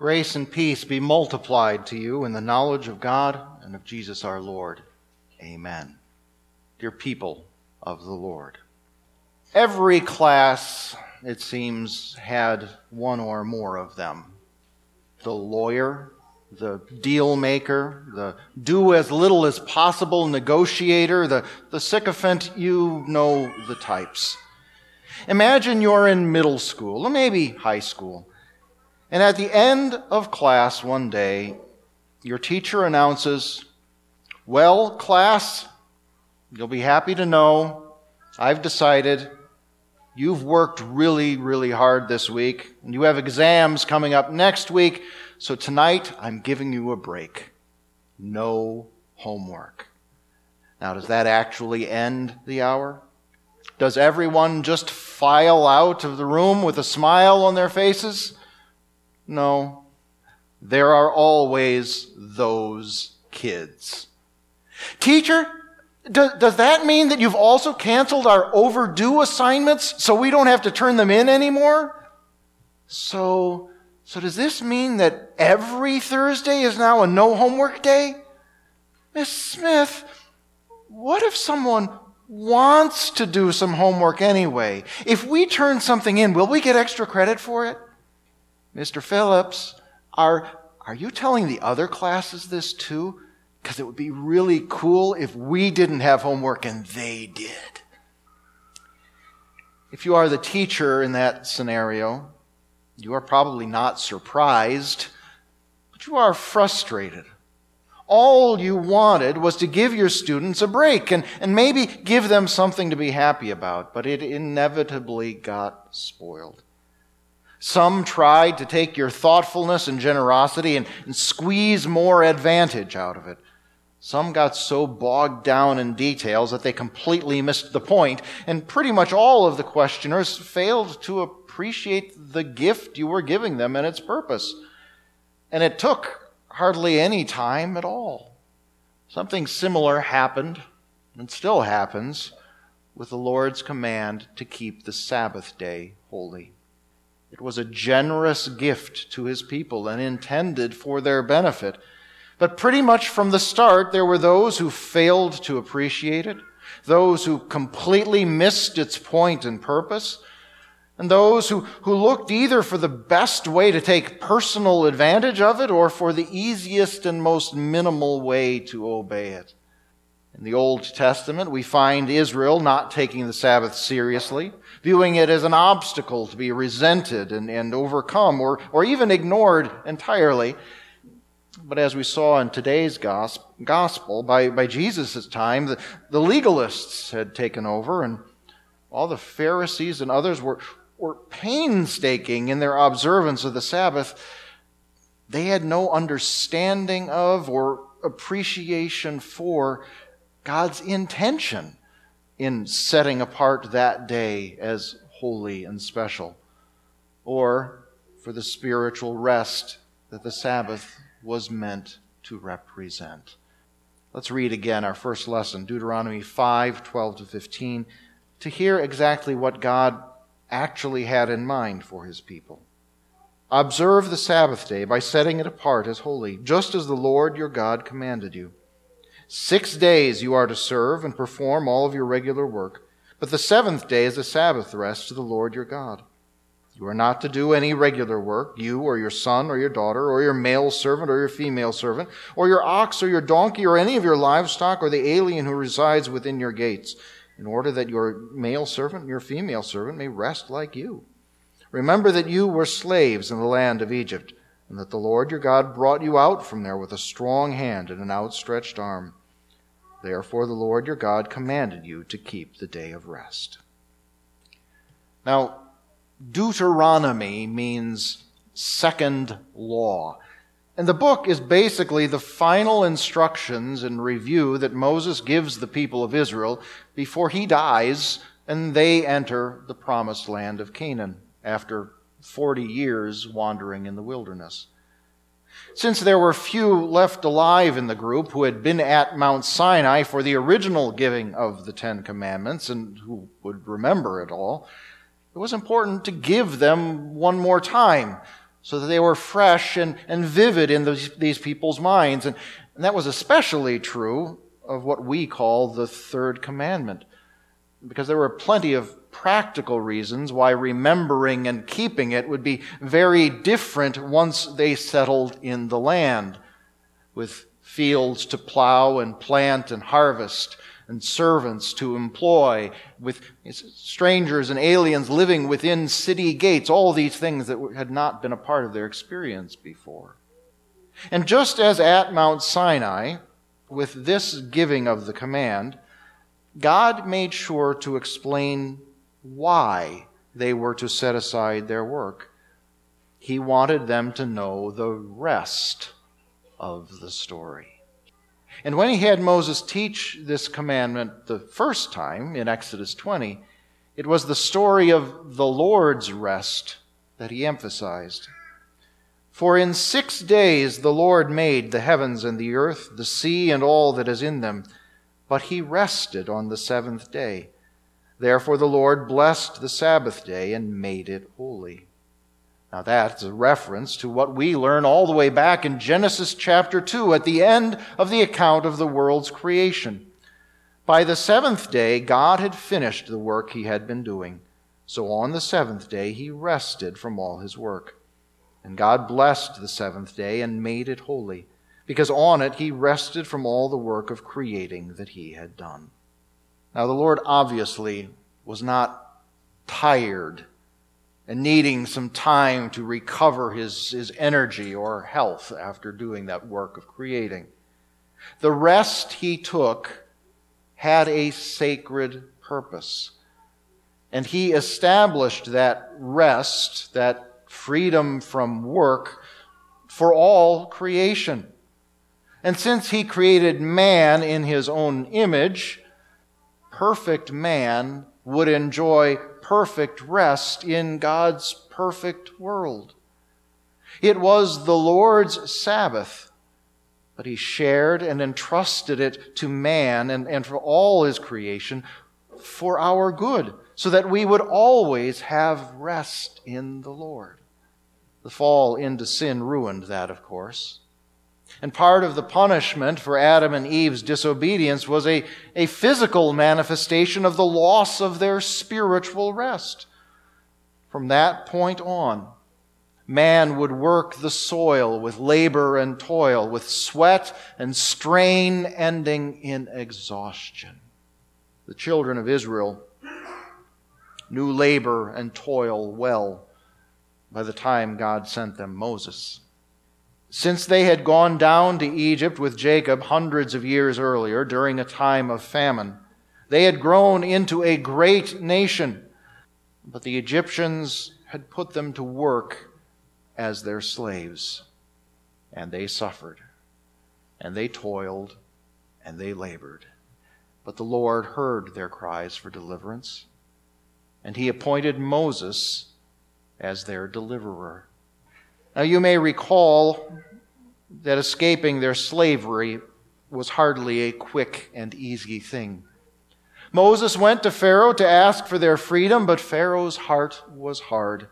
Grace and peace be multiplied to you in the knowledge of God and of Jesus our Lord. Amen. Dear people of the Lord, every class, it seems, had one or more of them. The lawyer, the deal maker, the do as little as possible negotiator, the, the sycophant, you know the types. Imagine you're in middle school, or maybe high school. And at the end of class one day, your teacher announces, Well, class, you'll be happy to know I've decided you've worked really, really hard this week, and you have exams coming up next week, so tonight I'm giving you a break. No homework. Now, does that actually end the hour? Does everyone just file out of the room with a smile on their faces? No. There are always those kids. Teacher, do, does that mean that you've also canceled our overdue assignments so we don't have to turn them in anymore? So, so does this mean that every Thursday is now a no homework day? Miss Smith, what if someone wants to do some homework anyway? If we turn something in, will we get extra credit for it? Mr. Phillips, are, are you telling the other classes this too? Because it would be really cool if we didn't have homework and they did. If you are the teacher in that scenario, you are probably not surprised, but you are frustrated. All you wanted was to give your students a break and, and maybe give them something to be happy about, but it inevitably got spoiled. Some tried to take your thoughtfulness and generosity and, and, squeeze more advantage out of it. Some got so bogged down in details that they completely missed the point, and pretty much all of the questioners failed to appreciate the gift you were giving them and its purpose. And it took hardly any time at all. Something similar happened, and still happens, with the Lord's command to keep the Sabbath day holy. It was a generous gift to his people and intended for their benefit. But pretty much from the start, there were those who failed to appreciate it, those who completely missed its point and purpose, and those who, who looked either for the best way to take personal advantage of it or for the easiest and most minimal way to obey it. In the Old Testament, we find Israel not taking the Sabbath seriously, viewing it as an obstacle to be resented and, and overcome or, or even ignored entirely. But as we saw in today's gospel, by, by Jesus' time, the, the legalists had taken over, and all the Pharisees and others were, were painstaking in their observance of the Sabbath. They had no understanding of or appreciation for God's intention in setting apart that day as holy and special, or for the spiritual rest that the Sabbath was meant to represent. Let's read again our first lesson, Deuteronomy 5 12 to 15, to hear exactly what God actually had in mind for his people. Observe the Sabbath day by setting it apart as holy, just as the Lord your God commanded you. Six days you are to serve and perform all of your regular work, but the seventh day is a Sabbath rest to the Lord your God. You are not to do any regular work, you or your son or your daughter, or your male servant or your female servant, or your ox or your donkey, or any of your livestock, or the alien who resides within your gates, in order that your male servant and your female servant may rest like you. Remember that you were slaves in the land of Egypt, and that the Lord your God brought you out from there with a strong hand and an outstretched arm. Therefore, the Lord your God commanded you to keep the day of rest. Now, Deuteronomy means second law. And the book is basically the final instructions and review that Moses gives the people of Israel before he dies and they enter the promised land of Canaan after 40 years wandering in the wilderness. Since there were few left alive in the group who had been at Mount Sinai for the original giving of the Ten Commandments and who would remember it all, it was important to give them one more time so that they were fresh and, and vivid in those, these people's minds. And, and that was especially true of what we call the third commandment, because there were plenty of practical reasons why remembering and keeping it would be very different once they settled in the land, with fields to plow and plant and harvest, and servants to employ, with strangers and aliens living within city gates, all these things that had not been a part of their experience before. And just as at Mount Sinai, with this giving of the command, God made sure to explain why they were to set aside their work. He wanted them to know the rest of the story. And when he had Moses teach this commandment the first time in Exodus 20, it was the story of the Lord's rest that he emphasized. For in six days the Lord made the heavens and the earth, the sea and all that is in them, but he rested on the seventh day. Therefore the Lord blessed the Sabbath day and made it holy. Now, that's a reference to what we learn all the way back in Genesis chapter 2 at the end of the account of the world's creation. By the seventh day, God had finished the work he had been doing. So on the seventh day, he rested from all his work. And God blessed the seventh day and made it holy, because on it he rested from all the work of creating that he had done. Now, the Lord obviously was not tired and needing some time to recover his, his energy or health after doing that work of creating. The rest he took had a sacred purpose. And he established that rest, that freedom from work, for all creation. And since he created man in his own image, perfect man would enjoy perfect rest in God's perfect world. It was the Lord's Sabbath, but He shared and entrusted it to man and, and for all His creation for our good, so that we would always have rest in the Lord. The fall into sin ruined that, of course. And part of the punishment for Adam and Eve's disobedience was a, a physical manifestation of the loss of their spiritual rest. From that point on, man would work the soil with labor and toil, with sweat and strain ending in exhaustion. The children of Israel knew labor and toil well by the time God sent them Moses. Since they had gone down to Egypt with Jacob hundreds of years earlier during a time of famine, they had grown into a great nation, but the Egyptians had put them to work as their slaves, and they suffered, and they toiled, and they labored. But the Lord heard their cries for deliverance, and he appointed Moses as their deliverer. Now, you may recall that escaping their slavery was hardly a quick and easy thing. Moses went to Pharaoh to ask for their freedom, but Pharaoh's heart was hard.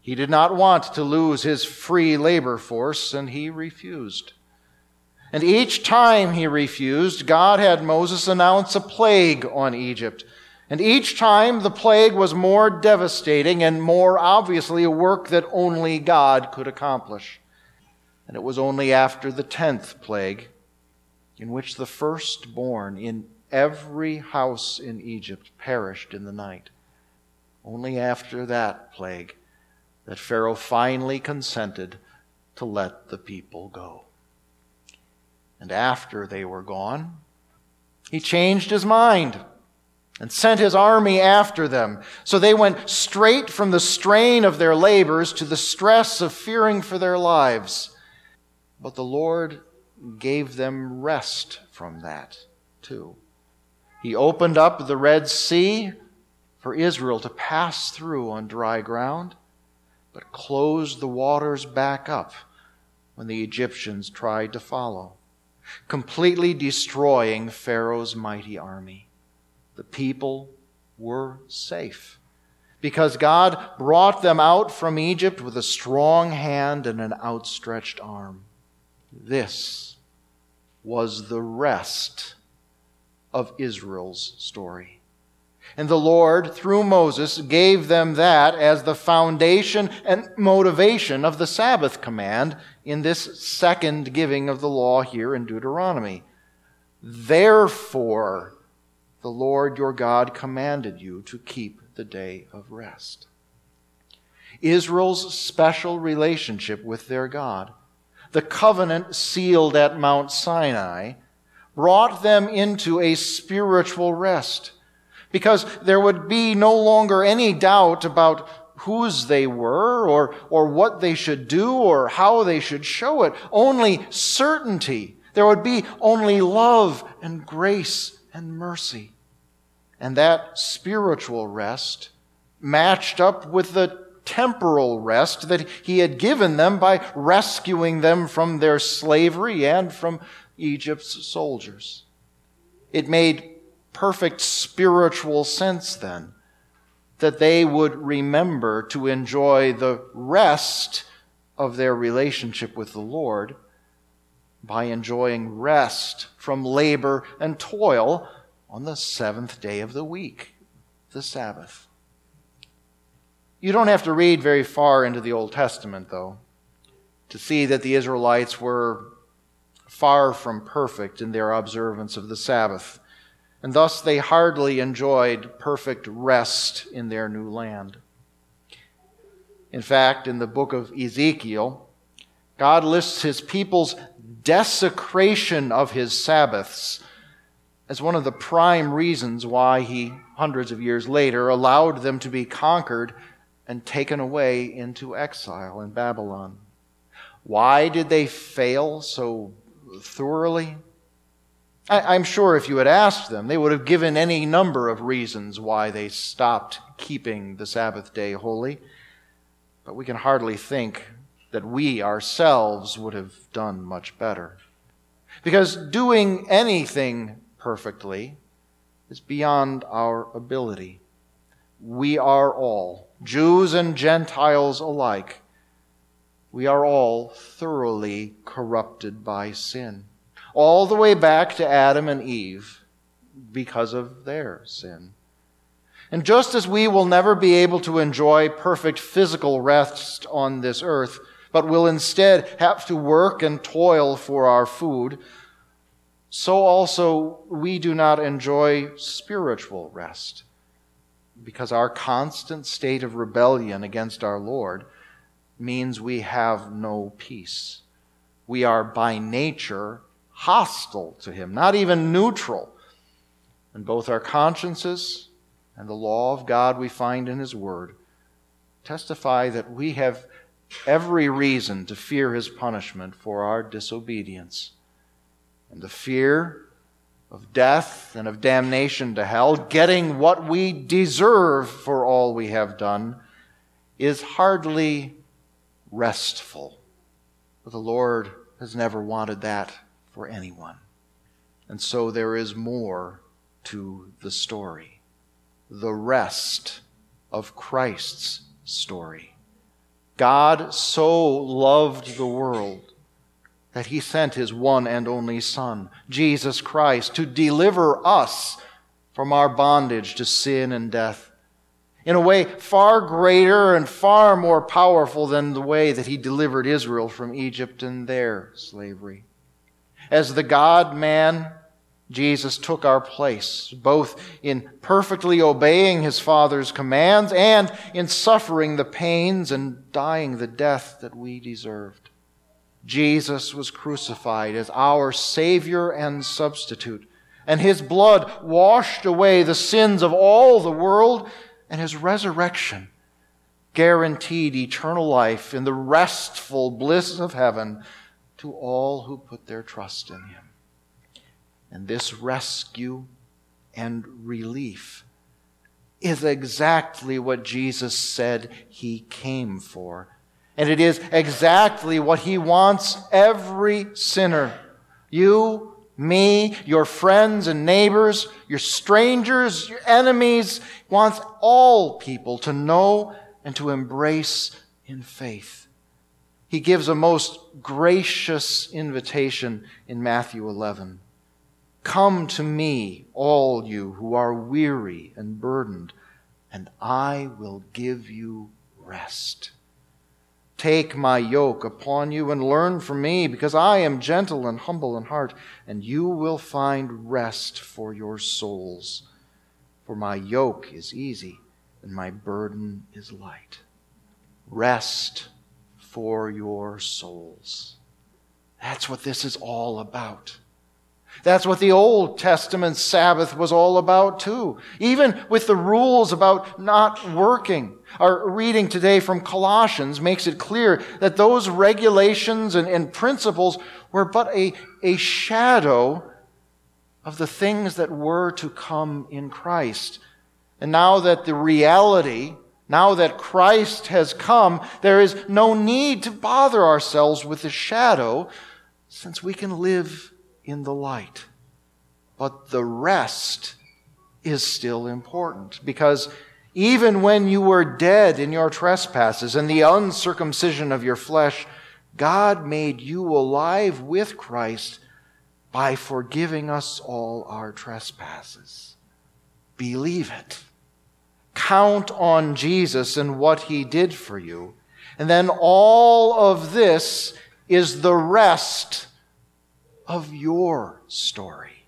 He did not want to lose his free labor force, and he refused. And each time he refused, God had Moses announce a plague on Egypt. And each time the plague was more devastating and more obviously a work that only God could accomplish. And it was only after the tenth plague, in which the firstborn in every house in Egypt perished in the night, only after that plague that Pharaoh finally consented to let the people go. And after they were gone, he changed his mind and sent his army after them. So they went straight from the strain of their labors to the stress of fearing for their lives. But the Lord gave them rest from that, too. He opened up the Red Sea for Israel to pass through on dry ground, but closed the waters back up when the Egyptians tried to follow, completely destroying Pharaoh's mighty army the people were safe because God brought them out from Egypt with a strong hand and an outstretched arm. This was the rest of Israel's story. And the Lord, through Moses, gave them that as the foundation and motivation of the Sabbath command in this second giving of the law here in Deuteronomy. Therefore, the Lord your God commanded you to keep the day of rest. Israel's special relationship with their God, the covenant sealed at Mount Sinai, brought them into a spiritual rest because there would be no longer any doubt about whose they were or, or what they should do or how they should show it. Only certainty. There would be only love and grace and mercy. And that spiritual rest matched up with the temporal rest that he had given them by rescuing them from their slavery and from Egypt's soldiers. It made perfect spiritual sense then that they would remember to enjoy the rest of their relationship with the Lord by enjoying rest from labor and toil on the seventh day of the week, the Sabbath. You don't have to read very far into the Old Testament, though, to see that the Israelites were far from perfect in their observance of the Sabbath, and thus they hardly enjoyed perfect rest in their new land. In fact, in the book of Ezekiel, God lists his people's desecration of his Sabbaths as one of the prime reasons why he, hundreds of years later, allowed them to be conquered and taken away into exile in Babylon. Why did they fail so thoroughly? I, am sure if you had asked them, they would have given any number of reasons why they stopped keeping the Sabbath day holy. But we can hardly think that we ourselves would have done much better. Because doing anything perfectly is beyond our ability. We are all, Jews and Gentiles alike, we are all thoroughly corrupted by sin. All the way back to Adam and Eve because of their sin. And just as we will never be able to enjoy perfect physical rest on this earth, but will instead have to work and toil for our food, so also we do not enjoy spiritual rest because our constant state of rebellion against our Lord means we have no peace. We are by nature hostile to Him, not even neutral. And both our consciences and the law of God we find in His Word testify that we have every reason to fear His punishment for our disobedience and the fear of death and of damnation to hell, getting what we deserve for all we have done, is hardly restful. But the Lord has never wanted that for anyone. And so there is more to the story the rest of Christ's story. God so loved the world that he sent his one and only Son, Jesus Christ, to deliver us from our bondage to sin and death in a way far greater and far more powerful than the way that he delivered Israel from Egypt and their slavery. As the God man, Jesus took our place, both in perfectly obeying his Father's commands and in suffering the pains and dying the death that we deserved. Jesus was crucified as our Savior and substitute, and His blood washed away the sins of all the world, and His resurrection guaranteed eternal life in the restful bliss of heaven to all who put their trust in Him. And this rescue and relief is exactly what Jesus said He came for and it is exactly what he wants every sinner, you, me, your friends and neighbors, your strangers, your enemies. Wants all people to know and to embrace in faith. He gives a most gracious invitation in Matthew 11. Come to me, all you who are weary and burdened, and I will give you rest. Take my yoke upon you and learn from me, because I am gentle and humble in heart, and you will find rest for your souls. For my yoke is easy and my burden is light. Rest for your souls. That's what this is all about. That's what the Old Testament Sabbath was all about too. Even with the rules about not working. Our reading today from Colossians makes it clear that those regulations and, and principles were but a, a shadow of the things that were to come in Christ. And now that the reality, now that Christ has come, there is no need to bother ourselves with the shadow since we can live in the light. But the rest is still important because even when you were dead in your trespasses and the uncircumcision of your flesh, God made you alive with Christ by forgiving us all our trespasses. Believe it. Count on Jesus and what he did for you. And then all of this is the rest of your story.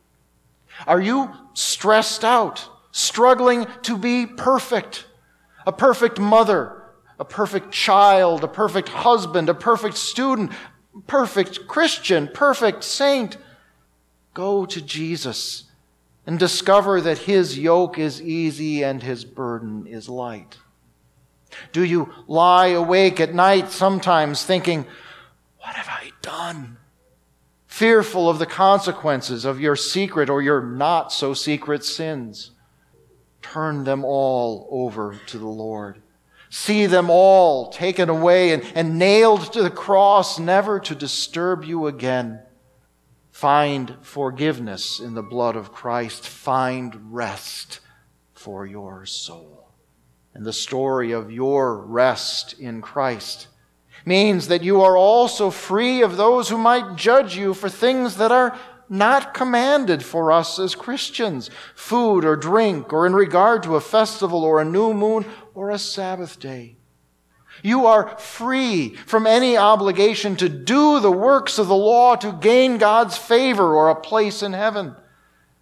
Are you stressed out, struggling to be perfect? A perfect mother, a perfect child, a perfect husband, a perfect student, perfect Christian, perfect saint. Go to Jesus and discover that his yoke is easy and his burden is light? Do you lie awake at night sometimes thinking, What have I done? Fearful of the consequences of your secret or your not so secret sins. Turn them all over to the Lord. See them all taken away and, and nailed to the cross, never to disturb you again. Find forgiveness in the blood of Christ. Find rest for your soul. And the story of your rest in Christ means that you are also free of those who might judge you for things that are not commanded for us as Christians food or drink, or in regard to a festival or a new moon or a Sabbath day. You are free from any obligation to do the works of the law to gain God's favor or a place in heaven.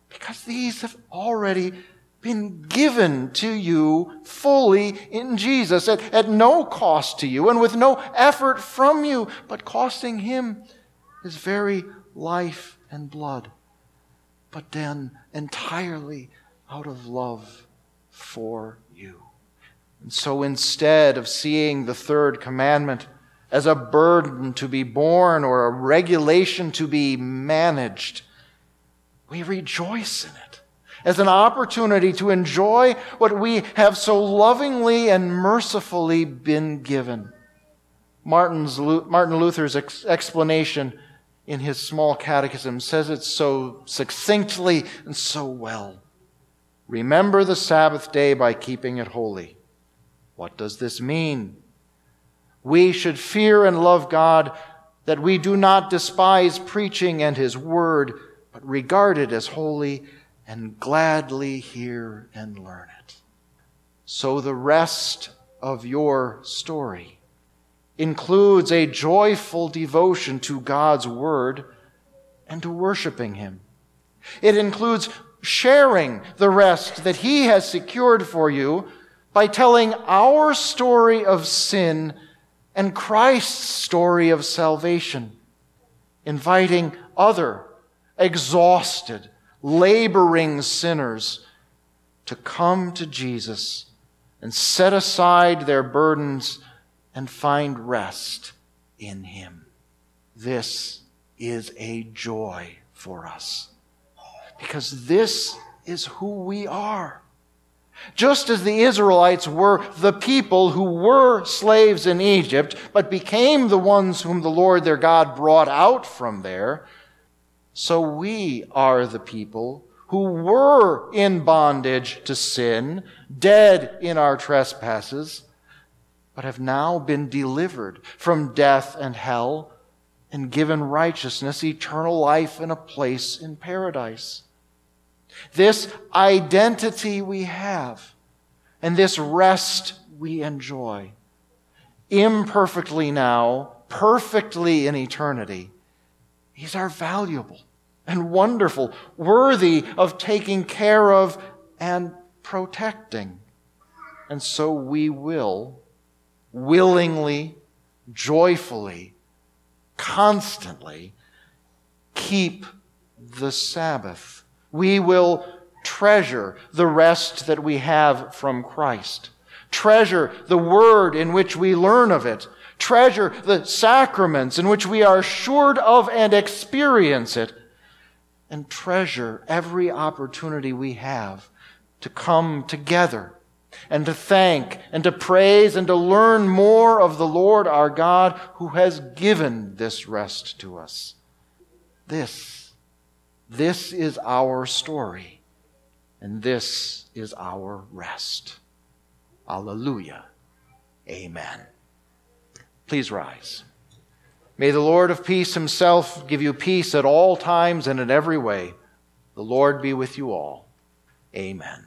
Because these have already been given to you fully in Jesus at, at no cost to you and with no effort from you, but costing him his very life and blood, but then entirely out of love for you. And so instead of seeing the third commandment as a burden to be borne or a regulation to be managed, we rejoice in it as an opportunity to enjoy what we have so lovingly and mercifully been given. Martin's, Martin Luther's ex- explanation in his small catechism says it so succinctly and so well. Remember the Sabbath day by keeping it holy. What does this mean? We should fear and love God that we do not despise preaching and His Word, but regard it as holy and gladly hear and learn it. So the rest of your story includes a joyful devotion to God's Word and to worshiping Him. It includes sharing the rest that He has secured for you by telling our story of sin and Christ's story of salvation, inviting other exhausted, laboring sinners to come to Jesus and set aside their burdens and find rest in Him. This is a joy for us because this is who we are. Just as the Israelites were the people who were slaves in Egypt, but became the ones whom the Lord their God brought out from there, So we are the people who were in bondage to sin, dead in our trespasses, but have now been delivered from death and hell and given righteousness, eternal life, and a place in paradise. This identity we have and this rest we enjoy, imperfectly now, perfectly in eternity, these are valuable and wonderful, worthy of taking care of and protecting. And so we will willingly, joyfully, constantly keep the Sabbath. We will treasure the rest that we have from Christ. Treasure the word in which we learn of it. Treasure the sacraments in which we are assured of and experience it. And treasure every opportunity we have to come together and to thank and to praise and to learn more of the Lord our God who has given this rest to us. This, this is our story, and this is our rest. Alleluia. Amen. Please rise. May the Lord of peace himself give you peace at all times and in every way. The Lord be with you all. Amen.